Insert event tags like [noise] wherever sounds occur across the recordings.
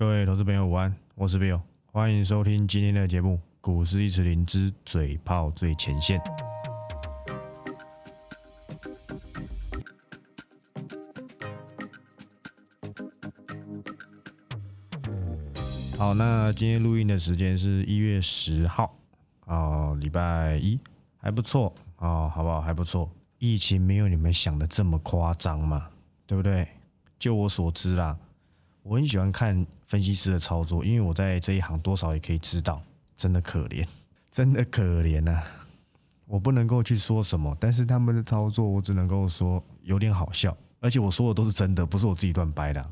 各位投资朋友午安，我是 Bill，欢迎收听今天的节目《股市一词灵之嘴炮最前线》。好，那今天录音的时间是一月十号，哦，礼拜一，还不错哦，好不好？还不错，疫情没有你们想的这么夸张嘛，对不对？就我所知啦。我很喜欢看分析师的操作，因为我在这一行多少也可以知道，真的可怜，真的可怜呐！我不能够去说什么，但是他们的操作我只能够说有点好笑，而且我说的都是真的，不是我自己乱掰的。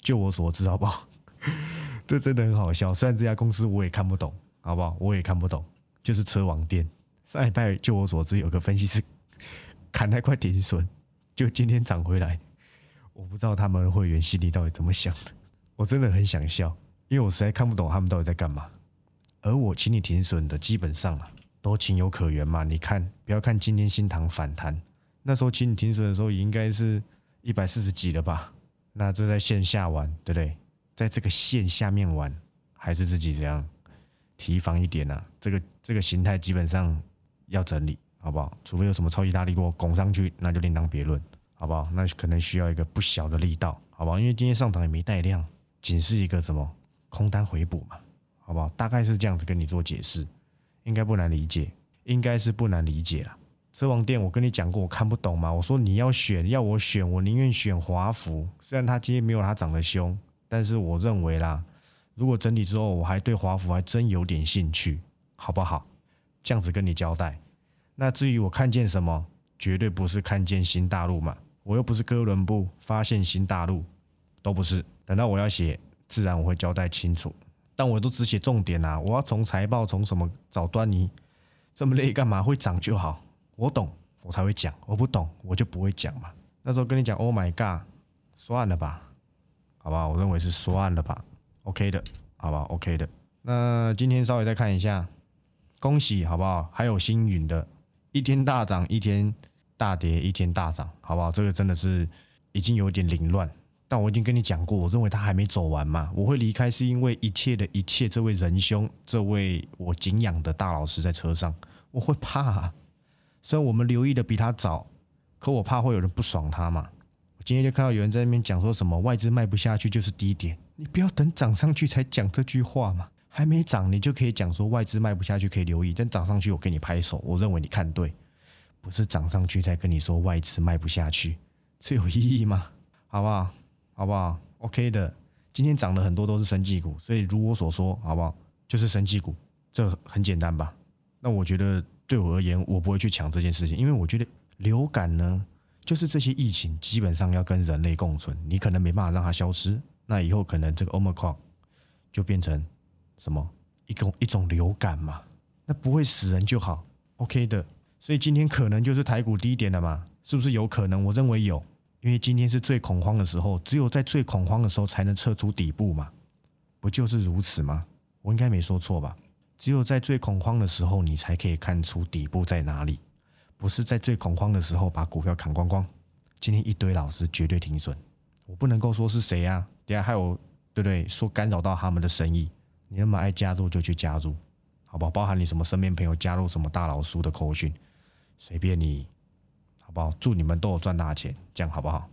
就我所知，好不好？[laughs] 这真的很好笑。虽然这家公司我也看不懂，好不好？我也看不懂，就是车王店。上礼拜就我所知有个分析师 [laughs] 砍那块停损，就今天涨回来。我不知道他们会员心里到底怎么想的，我真的很想笑，因为我实在看不懂他们到底在干嘛。而我请你停损的，基本上啊都情有可原嘛。你看，不要看今天新塘反弹，那时候请你停损的时候，应该是一百四十几了吧？那这在线下玩，对不对？在这个线下面玩，还是自己这样提防一点啊。这个这个形态基本上要整理，好不好？除非有什么超级大力锅拱上去，那就另当别论。好不好？那可能需要一个不小的力道，好不好？因为今天上涨也没带量，仅是一个什么空单回补嘛，好不好？大概是这样子跟你做解释，应该不难理解，应该是不难理解了。车王店我跟你讲过，我看不懂嘛。我说你要选，要我选，我宁愿选华孚。虽然它今天没有它涨得凶，但是我认为啦，如果整理之后，我还对华孚还真有点兴趣，好不好？这样子跟你交代。那至于我看见什么，绝对不是看见新大陆嘛。我又不是哥伦布发现新大陆，都不是。等到我要写，自然我会交代清楚。但我都只写重点啊！我要从财报从什么找端倪，这么累干嘛？会涨就好，我懂我才会讲，我不懂我就不会讲嘛。那时候跟你讲，Oh my god，算了吧，好吧，我认为是算了吧，OK 的，好吧，OK 的。那今天稍微再看一下，恭喜好不好？还有星云的一天大涨，一天。大跌一天大涨，好不好？这个真的是已经有点凌乱，但我已经跟你讲过，我认为他还没走完嘛。我会离开是因为一切的一切，这位仁兄，这位我敬仰的大老师在车上，我会怕。虽然我们留意的比他早，可我怕会有人不爽他嘛。我今天就看到有人在那边讲说什么外资卖不下去就是低点，你不要等涨上去才讲这句话嘛。还没涨你就可以讲说外资卖不下去可以留意，等涨上去我给你拍手，我认为你看对。不是涨上去才跟你说外资卖不下去，[laughs] 这有意义吗？好不好？好不好？OK 的。今天涨的很多都是生技股，所以如我所说，好不好？就是生技股，这很简单吧？那我觉得对我而言，我不会去抢这件事情，因为我觉得流感呢，就是这些疫情基本上要跟人类共存，你可能没办法让它消失，那以后可能这个 Omicron 就变成什么一种一种流感嘛？那不会死人就好，OK 的。所以今天可能就是台股低点了嘛？是不是有可能？我认为有，因为今天是最恐慌的时候，只有在最恐慌的时候才能测出底部嘛？不就是如此吗？我应该没说错吧？只有在最恐慌的时候，你才可以看出底部在哪里，不是在最恐慌的时候把股票砍光光。今天一堆老师绝对停损，我不能够说是谁啊？等下还有对不对？说干扰到他们的生意，你那么爱加入就去加入，好不好？包含你什么身边朋友加入什么大佬叔的口讯。随便你，好不好？祝你们都有赚大钱，这样好不好？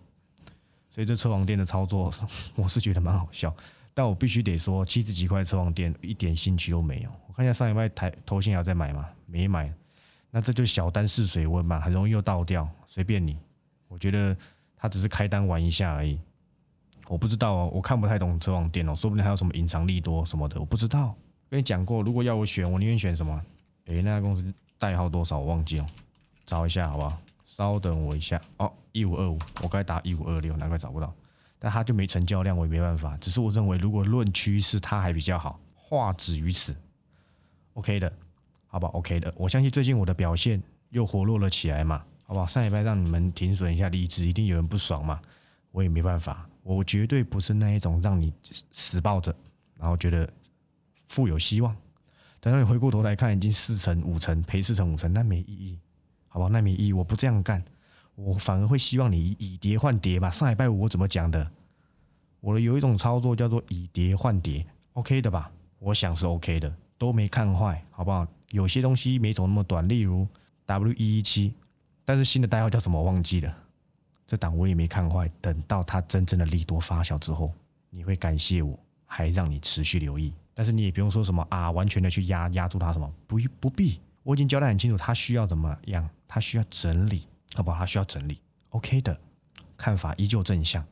所以这车王店的操作，[laughs] 我是觉得蛮好笑，但我必须得说，七十几块车王店一点兴趣都没有。我看一下上一拜台头线还在买吗？没买，那这就小单试水温嘛，很容易又倒掉。随便你，我觉得他只是开单玩一下而已。我不知道哦，我看不太懂车网店哦，说不定还有什么隐藏利多什么的，我不知道。跟你讲过，如果要我选，我宁愿选什么？诶，那家公司代号多少？我忘记了。找一下好不好？稍等我一下哦，一五二五，我该打一五二六，难怪找不到。但它就没成交量，我也没办法。只是我认为，如果论趋势，它还比较好。话止于此，OK 的，好吧？OK 的。我相信最近我的表现又活络了起来嘛，好不好？上礼拜让你们停损一下离职，一定有人不爽嘛。我也没办法，我绝对不是那一种让你死抱着，然后觉得富有希望。等到你回过头来看，已经四成五成赔四成五成，那没意义。好吧，那没意义，我不这样干，我反而会希望你以跌换跌吧。上海拜五我怎么讲的？我的有一种操作叫做以跌换跌，OK 的吧？我想是 OK 的，都没看坏，好不好？有些东西没走那么短，例如 W 一一七，但是新的代号叫什么我忘记了。这档我也没看坏，等到它真正的利多发酵之后，你会感谢我，还让你持续留意。但是你也不用说什么啊，完全的去压压住它什么，不不必。我已经交代很清楚，他需要怎么样，他需要整理，好不好？他需要整理，OK 的，看法依旧正向。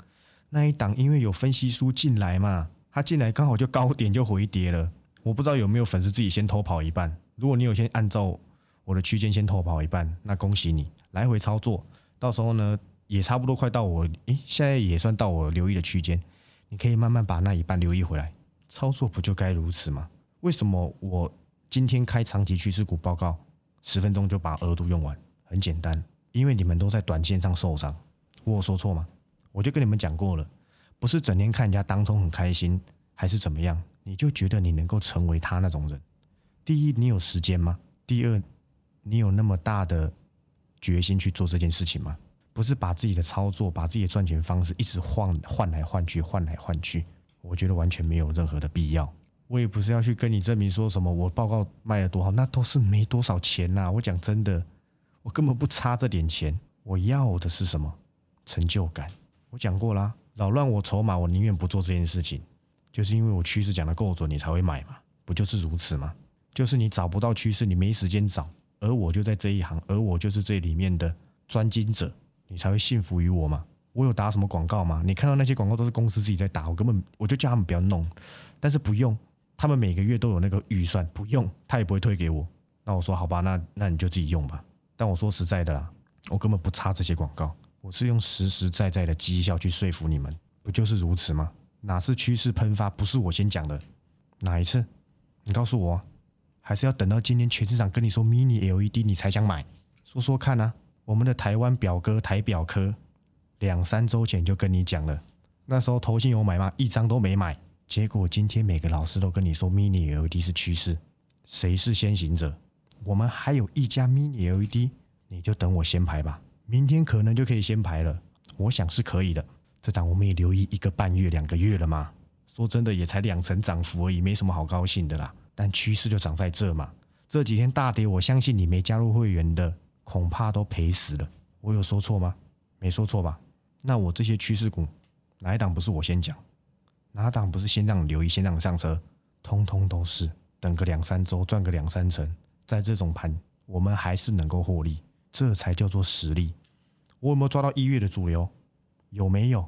那一档因为有分析书进来嘛，他进来刚好就高点就回跌了。我不知道有没有粉丝自己先偷跑一半。如果你有先按照我的区间先偷跑一半，那恭喜你，来回操作，到时候呢也差不多快到我，诶，现在也算到我留意的区间，你可以慢慢把那一半留意回来。操作不就该如此吗？为什么我今天开长期趋势股报告，十分钟就把额度用完？很简单，因为你们都在短线上受伤。我有说错吗？我就跟你们讲过了，不是整天看人家当中很开心，还是怎么样，你就觉得你能够成为他那种人。第一，你有时间吗？第二，你有那么大的决心去做这件事情吗？不是把自己的操作，把自己的赚钱方式一直换换来换去，换来换去，我觉得完全没有任何的必要。我也不是要去跟你证明说什么我报告卖了多好，那都是没多少钱呐。我讲真的，我根本不差这点钱，我要的是什么？成就感。我讲过啦，扰乱我筹码，我宁愿不做这件事情，就是因为我趋势讲的够准，你才会买嘛，不就是如此吗？就是你找不到趋势，你没时间找，而我就在这一行，而我就是这里面的专精者，你才会信服于我嘛。我有打什么广告吗？你看到那些广告都是公司自己在打，我根本我就叫他们不要弄，但是不用，他们每个月都有那个预算，不用他也不会退给我。那我说好吧，那那你就自己用吧。但我说实在的啦，我根本不差这些广告。我是用实实在在的绩效去说服你们，不就是如此吗？哪是趋势喷发？不是我先讲的，哪一次？你告诉我，还是要等到今天全市场跟你说 mini LED 你才想买？说说看啊！我们的台湾表哥台表科，两三周前就跟你讲了，那时候投信有买吗？一张都没买。结果今天每个老师都跟你说 mini LED 是趋势，谁是先行者？我们还有一家 mini LED，你就等我先排吧。明天可能就可以先排了，我想是可以的。这档我们也留意一个半月、两个月了嘛。说真的，也才两成涨幅而已，没什么好高兴的啦。但趋势就涨在这嘛。这几天大跌，我相信你没加入会员的，恐怕都赔死了。我有说错吗？没说错吧？那我这些趋势股，哪一档不是我先讲？哪档不是先让你留意，先让你上车？通通都是。等个两三周，赚个两三成，在这种盘，我们还是能够获利，这才叫做实力。我有没有抓到一月的主流？有没有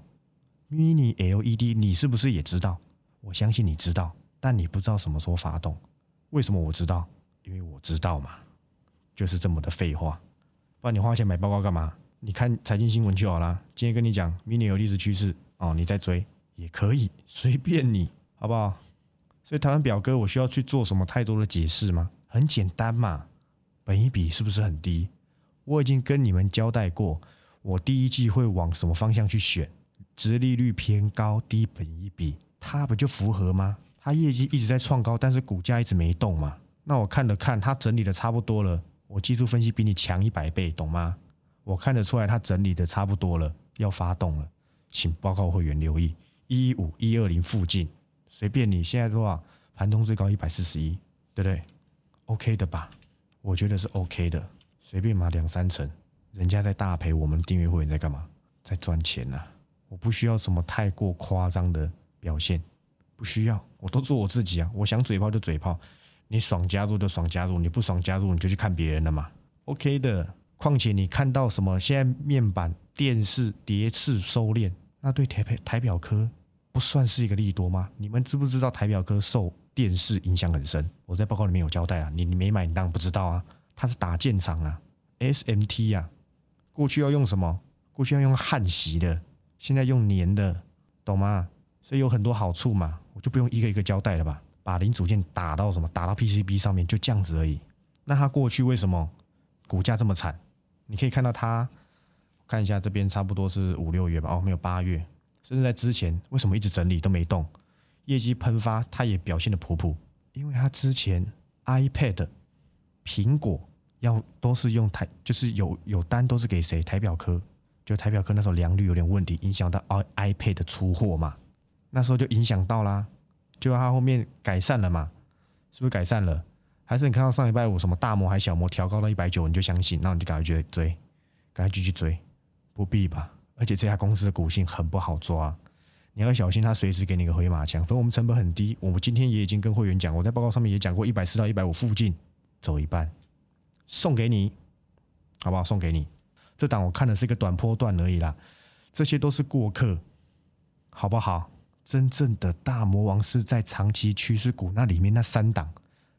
？Mini LED，你是不是也知道？我相信你知道，但你不知道什么时候发动。为什么我知道？因为我知道嘛，就是这么的废话。不然你花钱买报告干嘛？你看财经新闻就好啦。今天跟你讲 Mini 有历史趋势哦，你在追也可以，随便你，好不好？所以台湾表哥，我需要去做什么太多的解释吗？很简单嘛，本一比是不是很低？我已经跟你们交代过。我第一季会往什么方向去选？殖利率偏高、低本一比，它不就符合吗？它业绩一直在创高，但是股价一直没动嘛。那我看了看，它整理的差不多了。我技术分析比你强一百倍，懂吗？我看得出来它整理的差不多了，要发动了，请报告会员留意一五一二零附近，随便你现在多少？盘中最高一百四十一，对不对？OK 的吧？我觉得是 OK 的，随便买两三成。人家在大赔，我们订阅会员在干嘛？在赚钱呐！我不需要什么太过夸张的表现，不需要，我都做我自己啊！我想嘴炮就嘴炮，你爽加入就爽加入，你不爽加入你就去看别人了嘛，OK 的。况且你看到什么？现在面板、电视叠次收敛，那对台台表科不算是一个利多吗？你们知不知道台表科受电视影响很深？我在报告里面有交代啊，你你没买，你当然不知道啊。它是打建厂啊，SMT 呀。过去要用什么？过去要用焊锡的，现在用粘的，懂吗？所以有很多好处嘛，我就不用一个一个交代了吧。把零组件打到什么？打到 PCB 上面，就这样子而已。那它过去为什么股价这么惨？你可以看到它，看一下这边差不多是五六月吧，哦，没有八月，甚至在之前为什么一直整理都没动？业绩喷发，它也表现的普普，因为它之前 iPad、苹果。要都是用台，就是有有单都是给谁？台表科，就台表科那时候良率有点问题，影响到 i iPad 出货嘛。那时候就影响到啦，就它后面改善了嘛，是不是改善了？还是你看到上礼拜五什么大摩还小摩调高到一百九，你就相信，那你就赶快去追，赶快继续追，不必吧？而且这家公司的股性很不好抓，你要小心，它随时给你个回马枪。反正我们成本很低，我们今天也已经跟会员讲，我在报告上面也讲过，一百四到一百五附近走一半，送给你，好不好？送给你。这档我看的是一个短波段而已啦，这些都是过客，好不好？真正的大魔王是在长期趋势股那里面那三档，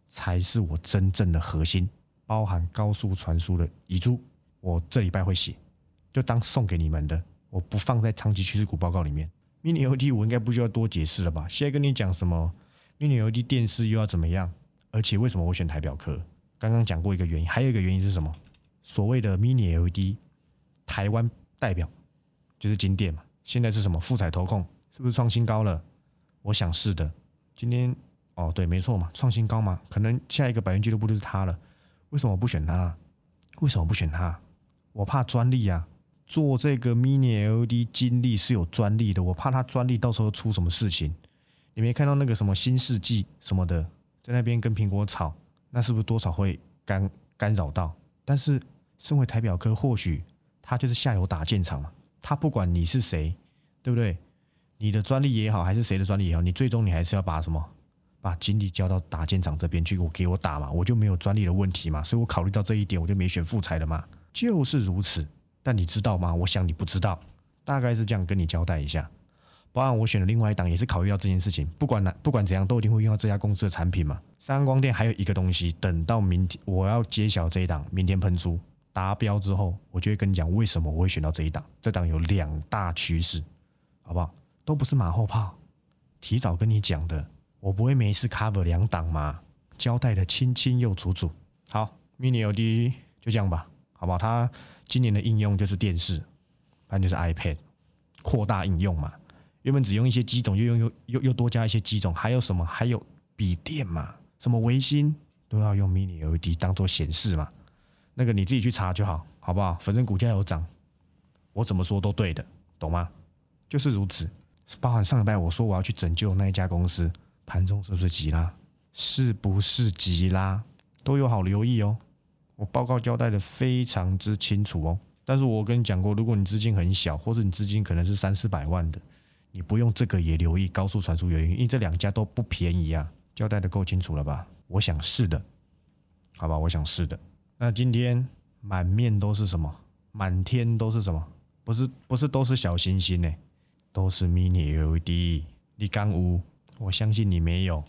才是我真正的核心，包含高速传输的遗珠，我这礼拜会写，就当送给你们的，我不放在长期趋势股报告里面。mini LED 我应该不需要多解释了吧？现在跟你讲什么 mini LED 电视又要怎么样？而且为什么我选台表科？刚刚讲过一个原因，还有一个原因是什么？所谓的 mini LED 台湾代表就是金店嘛，现在是什么富彩投控？是不是创新高了？我想是的。今天哦，对，没错嘛，创新高嘛，可能下一个百元俱乐部就是它了。为什么不选它？为什么不选它？我怕专利啊！做这个 mini LED 金力是有专利的，我怕它专利到时候出什么事情。你没看到那个什么新世纪什么的，在那边跟苹果吵，那是不是多少会干干扰到？但是身为台表科，或许他就是下游打建厂嘛，他不管你是谁，对不对？你的专利也好，还是谁的专利也好，你最终你还是要把什么，把精力交到打建厂这边去，我给我打嘛，我就没有专利的问题嘛，所以我考虑到这一点，我就没选富材的嘛，就是如此。但你知道吗？我想你不知道，大概是这样跟你交代一下。不然我选的另外一档也是考虑到这件事情，不管哪不管怎样，都一定会用到这家公司的产品嘛。三安光电还有一个东西，等到明天我要揭晓这一档，明天喷出达标之后，我就会跟你讲为什么我会选到这一档。这档有两大趋势，好不好？都不是马后炮，提早跟你讲的，我不会没事 cover 两档嘛，交代的清清又楚楚。好，mini LED 就这样吧，好不好？它今年的应用就是电视，反正就是 iPad 扩大应用嘛。原本只用一些机种，又用又又又多加一些机种，还有什么？还有笔电嘛，什么微星都要用 mini LED 当做显示嘛。那个你自己去查就好，好不好？反正股价有涨，我怎么说都对的，懂吗？就是如此。包含上礼拜我说我要去拯救那一家公司，盘中是不是急拉？是不是急拉？都有好留意哦。我报告交代的非常之清楚哦。但是我跟你讲过，如果你资金很小，或者你资金可能是三四百万的，你不用这个也留意高速传输原因，因为这两家都不便宜啊。交代的够清楚了吧？我想是的，好吧，我想是的。那今天满面都是什么？满天都是什么？不是不是都是小星星呢？都是 mini LED，你刚无？我相信你没有，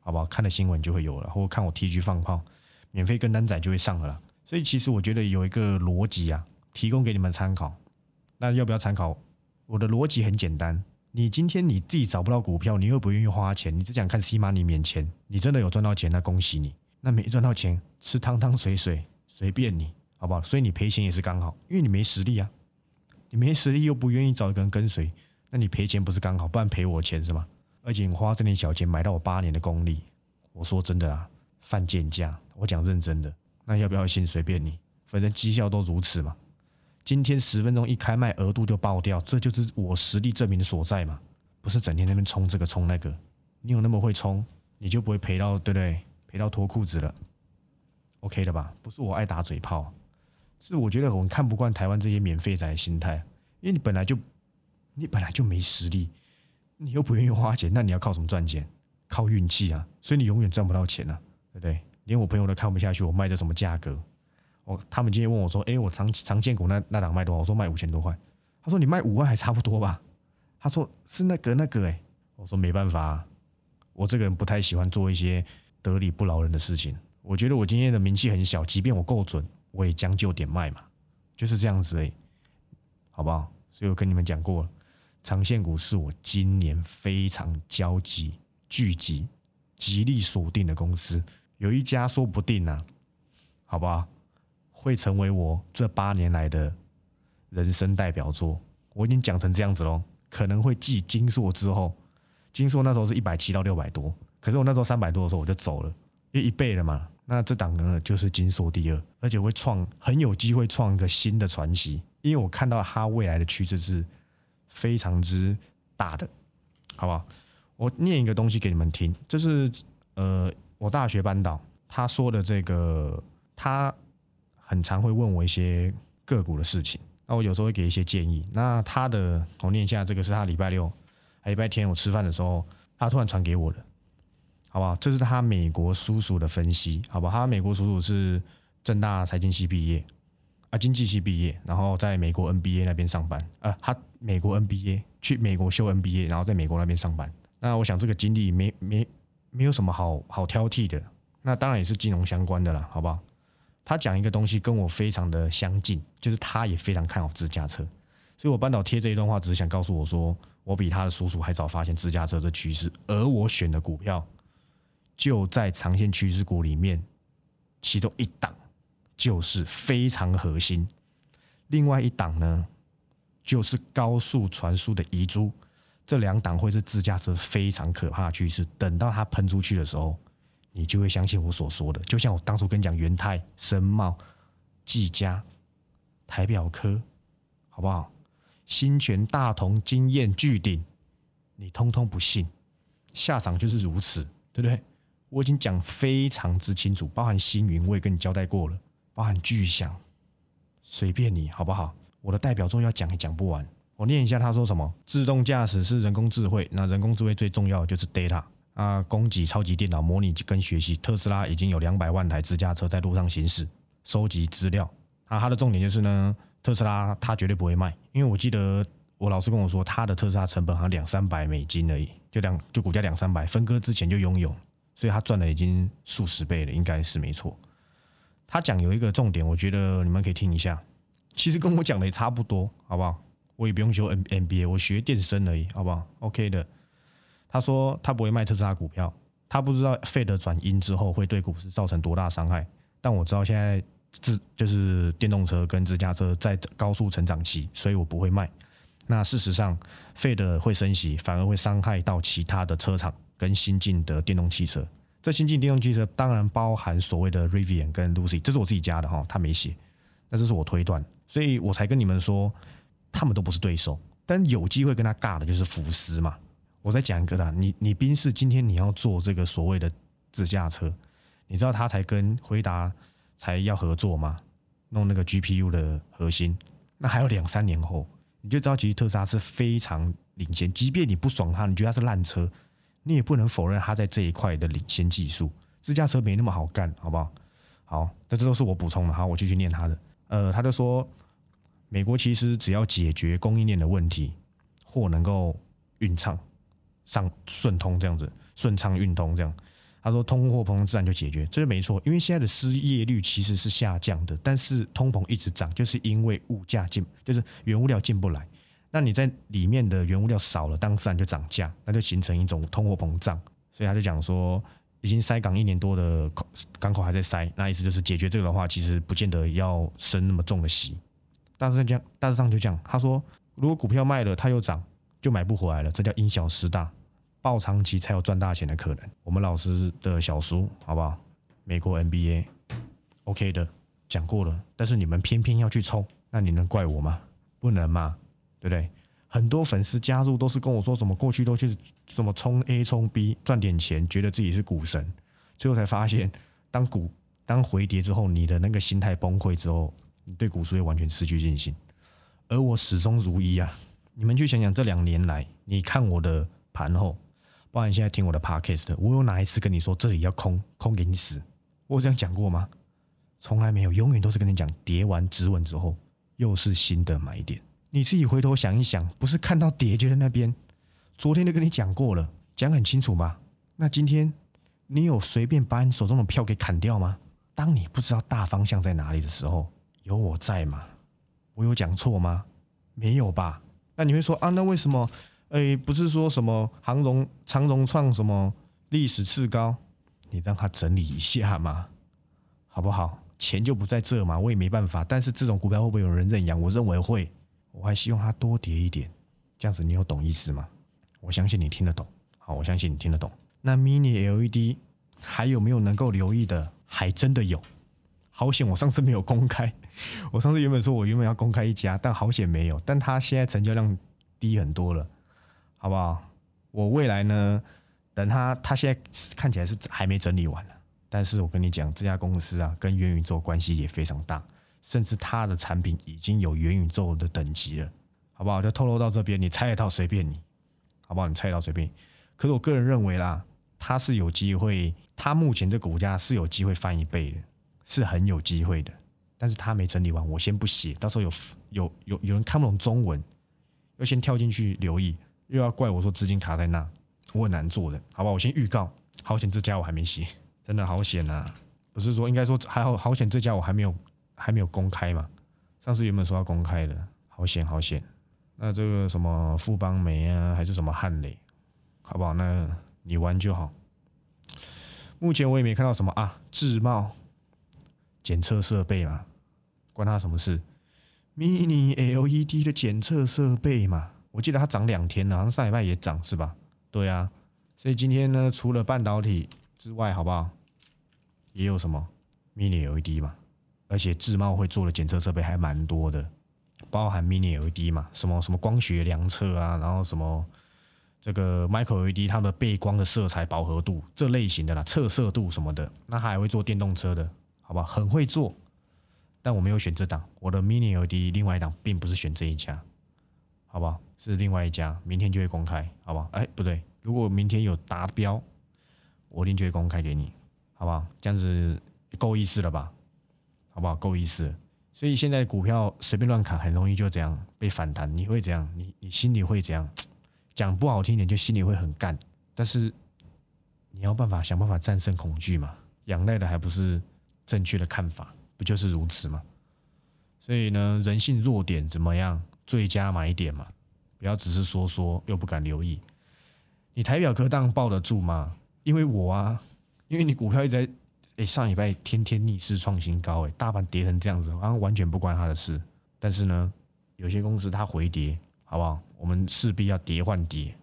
好不好？看了新闻就会有了，或看我 T G 放炮，免费跟单仔就会上了。所以其实我觉得有一个逻辑啊，提供给你们参考。那要不要参考？我的逻辑很简单，你今天你自己找不到股票，你又不愿意花钱，你只想看 C 码你免钱，你真的有赚到钱，那恭喜你。那没赚到钱，吃汤汤水水随便你，好不好？所以你赔钱也是刚好，因为你没实力啊。你没实力又不愿意找一个人跟随，那你赔钱不是刚好？不然赔我钱是吗？而且你花这点小钱买到我八年的功力，我说真的啊，犯贱价。我讲认真的，那要不要信随便你，反正绩效都如此嘛。今天十分钟一开卖，额度就爆掉，这就是我实力证明的所在嘛。不是整天那边冲这个冲那个，你有那么会冲，你就不会赔到对不对？赔到脱裤子了，OK 的吧？不是我爱打嘴炮。是我觉得我看不惯台湾这些免费仔的心态，因为你本来就你本来就没实力，你又不愿意花钱，那你要靠什么赚钱？靠运气啊！所以你永远赚不到钱啊，对不对？连我朋友都看不下去，我卖的什么价格？我他们今天问我说：“哎，我长长建股那那档卖多少？”我说卖五千多块。他说：“你卖五万还差不多吧？”他说：“是那个那个。”哎，我说没办法，我这个人不太喜欢做一些得理不饶人的事情。我觉得我今天的名气很小，即便我够准。我也将就点卖嘛，就是这样子诶，好不好？所以我跟你们讲过了，长线股是我今年非常焦急、聚集、极力锁定的公司，有一家说不定呢，好不好？会成为我这八年来的人生代表作。我已经讲成这样子喽，可能会继金硕之后，金硕那时候是一百七到六百多，可是我那时候三百多的时候我就走了，因为一倍了嘛。那这档呢，就是金硕第二，而且会创很有机会创一个新的传奇，因为我看到它未来的趋势是非常之大的，好不好？我念一个东西给你们听，这是呃我大学班导他说的这个，他很常会问我一些个股的事情，那我有时候会给一些建议。那他的我念一下，这个是他礼拜六、礼拜天我吃饭的时候，他突然传给我的，好不好？这是他美国叔叔的分析，好不好？他美国叔叔是正大财经系毕业。啊，经济系毕业，然后在美国 NBA 那边上班。呃，他美国 NBA 去美国修 NBA，然后在美国那边上班。那我想这个经历没没没有什么好好挑剔的。那当然也是金融相关的了，好不好？他讲一个东西跟我非常的相近，就是他也非常看好自驾车。所以我班导贴这一段话，只是想告诉我说，我比他的叔叔还早发现自驾车这趋势，而我选的股票就在长线趋势股里面其中一档。就是非常核心，另外一档呢，就是高速传输的遗珠，这两档会是自驾车非常可怕的趋势。等到它喷出去的时候，你就会相信我所说的。就像我当初跟你讲，元泰、深茂、技嘉、台表科，好不好？新泉、大同、经验、巨鼎，你通通不信，下场就是如此，对不对？我已经讲非常之清楚，包含星云，我也跟你交代过了。包含巨响，随便你好不好？我的代表作要讲也讲不完。我念一下他说什么：自动驾驶是人工智慧，那人工智慧最重要就是 data 啊，供给超级电脑模拟跟学习。特斯拉已经有两百万台自驾车在路上行驶，收集资料。啊，它的重点就是呢，特斯拉它绝对不会卖，因为我记得我老师跟我说，他的特斯拉成本好像两三百美金而已，就两就股价两三百，分割之前就拥有，所以他赚的已经数十倍了，应该是没错。他讲有一个重点，我觉得你们可以听一下。其实跟我讲的也差不多，好不好？我也不用修 N M B A，我学电声而已，好不好？OK 的。他说他不会卖特斯拉股票，他不知道 Fed 转阴之后会对股市造成多大伤害。但我知道现在自就是电动车跟自驾车在高速成长期，所以我不会卖。那事实上，，Fed 会升息，反而会伤害到其他的车厂跟新进的电动汽车。这新进电动汽车当然包含所谓的 Rivian 跟 Lucy，这是我自己加的哈，他没写，那这是我推断，所以我才跟你们说，他们都不是对手，但有机会跟他尬的就是福斯嘛。我再讲一个啦，你你宾士今天你要做这个所谓的自驾车，你知道他才跟回答才要合作吗？弄那个 GPU 的核心，那还有两三年后，你就知道其实特斯拉是非常领先，即便你不爽他，你觉得他是烂车。你也不能否认他在这一块的领先技术，自驾车没那么好干，好不好？好，那这都是我补充的。好，我继续念他的。呃，他就说，美国其实只要解决供应链的问题，货能够运畅、上顺通这样子，顺畅运通这样。他说，通货膨胀自然就解决，这是没错。因为现在的失业率其实是下降的，但是通膨一直涨，就是因为物价进，就是原物料进不来。那你在里面的原物料少了，当自然就涨价，那就形成一种通货膨胀。所以他就讲说，已经塞港一年多的港港口还在塞，那意思就是解决这个的话，其实不见得要升那么重的息。大致上讲，大致上就这样。他说，如果股票卖了，它又涨，就买不回来了，这叫因小失大，抱长期才有赚大钱的可能。我们老师的小叔好不好？美国 NBA，OK 的讲过了，但是你们偏偏要去冲，那你能怪我吗？不能吗？对不对？很多粉丝加入都是跟我说什么过去都去什么冲 A 冲 B 赚点钱，觉得自己是股神，最后才发现当股当回跌之后，你的那个心态崩溃之后，你对股市会完全失去信心。而我始终如一啊！你们去想想这两年来，你看我的盘后，包括现在听我的 Podcast，我有哪一次跟你说这里要空空给你死？我有这样讲过吗？从来没有，永远都是跟你讲跌完止稳之后，又是新的买点。你自己回头想一想，不是看到跌就在那边，昨天都跟你讲过了，讲很清楚吧？那今天你有随便把你手中的票给砍掉吗？当你不知道大方向在哪里的时候，有我在吗？我有讲错吗？没有吧？那你会说啊？那为什么？哎，不是说什么长荣长荣创什么历史次高？你让他整理一下嘛，好不好？钱就不在这嘛，我也没办法。但是这种股票会不会有人认养？我认为会。我还希望它多跌一点，这样子你有懂意思吗？我相信你听得懂。好，我相信你听得懂。那 Mini LED 还有没有能够留意的？还真的有。好险，我上次没有公开。[laughs] 我上次原本说我原本要公开一家，但好险没有。但他现在成交量低很多了，好不好？我未来呢，等他他现在看起来是还没整理完但是我跟你讲，这家公司啊，跟元宇宙关系也非常大，甚至它的产品已经有元宇宙的等级了，好不好？就透露到这边，你猜得到随便你，好不好？你猜得到随便。可是我个人认为啦，它是有机会，它目前这股价是有机会翻一倍的，是很有机会的。但是他没整理完，我先不写，到时候有有有有人看不懂中文，要先跳进去留意，又要怪我说资金卡在那，我很难做的，好吧？我先预告，好险这家我还没写，真的好险呐！不是说应该说还好好险这家我还没有还没有公开嘛？上次原本说要公开的，好险好险。那这个什么富邦煤啊，还是什么汉磊？好不好？那你玩就好。目前我也没看到什么啊，智茂检测设备嘛，关他什么事？Mini LED 的检测设备嘛，我记得它涨两天了，好像上礼拜也涨是吧？对啊，所以今天呢，除了半导体之外，好不好？也有什么 Mini LED 嘛，而且智茂会做的检测设备还蛮多的，包含 Mini LED 嘛，什么什么光学量测啊，然后什么。这个 Micro LED 它的背光的色彩饱和度这类型的啦，测色度什么的，那还会做电动车的，好吧，很会做。但我没有选这档，我的 Mini LED 另外一档并不是选这一家，好吧，是另外一家，明天就会公开，好吧？哎，不对，如果明天有达标，我一定就会公开给你，好不好？这样子够意思了吧？好不好？够意思。所以现在股票随便乱砍，很容易就这样被反弹，你会怎样？你你心里会怎样？讲不好听点，就心里会很干。但是你要办法想办法战胜恐惧嘛？仰赖的还不是正确的看法，不就是如此吗？所以呢，人性弱点怎么样？最佳买点嘛，不要只是说说又不敢留意。你台表科当抱得住吗？因为我啊，因为你股票一直在，哎，上礼拜天天逆势创新高，哎，大盘跌成这样子，好像完全不关他的事。但是呢，有些公司它回跌。好不好？我们势必要跌换跌，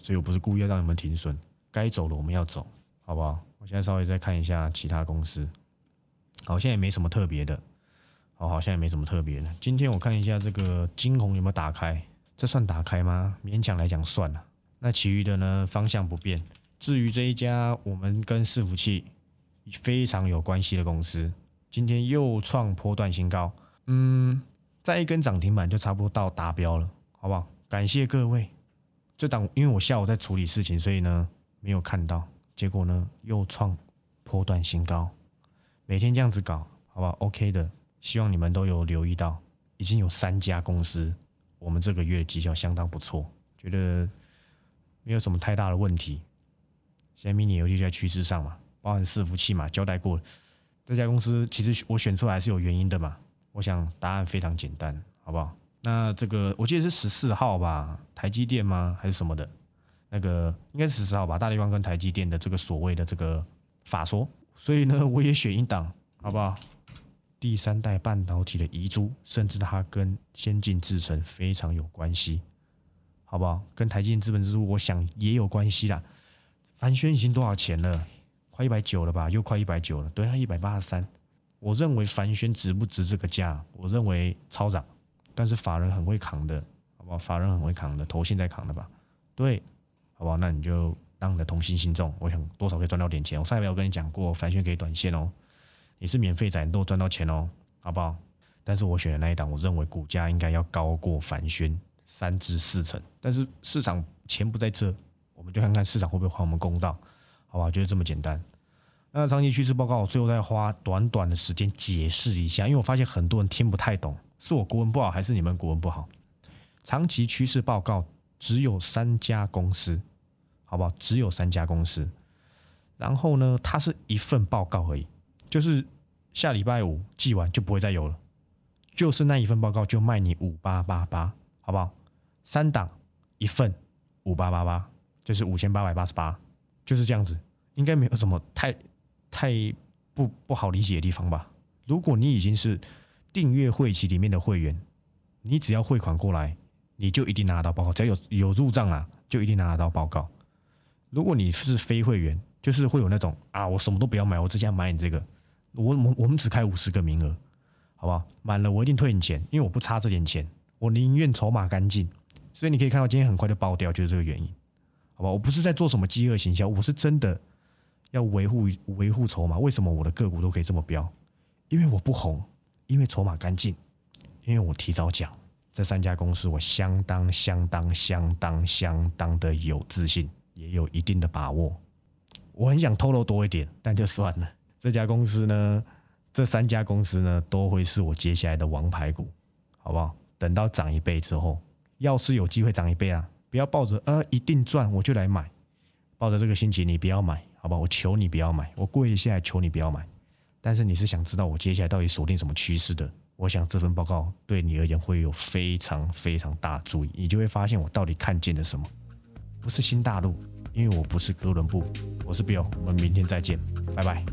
所以我不是故意要让你们停损，该走的我们要走，好不好？我现在稍微再看一下其他公司，好像也没什么特别的，好，好像也没什么特别的。今天我看一下这个金红有没有打开，这算打开吗？勉强来讲算了。那其余的呢？方向不变。至于这一家我们跟伺服器非常有关系的公司，今天又创波段新高，嗯，再一根涨停板就差不多到达标了。好不好？感谢各位。这档因为我下午在处理事情，所以呢没有看到。结果呢又创破段新高。每天这样子搞，好不好？OK 的。希望你们都有留意到，已经有三家公司，我们这个月绩效相当不错，觉得没有什么太大的问题。现在 mini 游戏在趋势上嘛，包含伺服器嘛，交代过。这家公司其实我选出来是有原因的嘛。我想答案非常简单，好不好？那这个我记得是十四号吧，台积电吗？还是什么的？那个应该是十四号吧，大立光跟台积电的这个所谓的这个法说，所以呢，我也选一档，好不好？第三代半导体的遗珠，甚至它跟先进制程非常有关系，好不好？跟台积电资本支出，我想也有关系啦。凡轩已经多少钱了？快一百九了吧？又快一百九了，对，它一百八十三。我认为凡轩值不值这个价？我认为超涨。但是法人很会扛的，好不好？法人很会扛的，头现在扛的吧？对，好不好？那你就当你的同心心重，我想多少可以赚到点钱。我上一秒我跟你讲过，凡轩可以短线哦，你是免费仔，你都赚到钱哦，好不好？但是我选的那一档，我认为股价应该要高过凡轩三至四成。但是市场钱不在这，我们就看看市场会不会还我们公道，好吧？就是这么简单。那长期趋势报告，我最后再花短短的时间解释一下，因为我发现很多人听不太懂。是我国文不好，还是你们国文不好？长期趋势报告只有三家公司，好不好？只有三家公司。然后呢，它是一份报告而已，就是下礼拜五寄完就不会再有了，就是那一份报告就卖你五八八八，好不好？三档一份五八八八，就是五千八百八十八，就是这样子，应该没有什么太太不不好理解的地方吧？如果你已经是。订阅会期里面的会员，你只要汇款过来，你就一定拿得到报告。只要有有入账啊，就一定拿得到报告。如果你是非会员，就是会有那种啊，我什么都不要买，我只想买你这个。我我我们只开五十个名额，好不好？满了我一定退你钱，因为我不差这点钱，我宁愿筹码干净。所以你可以看到今天很快就爆掉，就是这个原因，好吧？我不是在做什么饥饿行销，我是真的要维护维护筹码。为什么我的个股都可以这么飙？因为我不红，因为筹码干净，因为我提早讲这三家公司，我相当相当相当相当的有自信，也有一定的把握。我很想透露多一点，但就算了。这家公司呢，这三家公司呢，都会是我接下来的王牌股，好不好？等到涨一倍之后，要是有机会涨一倍啊！不要抱着呃一定赚我就来买，抱着这个心情你不要买，好吧？我求你不要买，我跪下来求你不要买。但是你是想知道我接下来到底锁定什么趋势的？我想这份报告对你而言会有非常非常大注意，你就会发现我到底看见了什么。不是新大陆，因为我不是哥伦布，我是 Bill，我们明天再见，拜拜。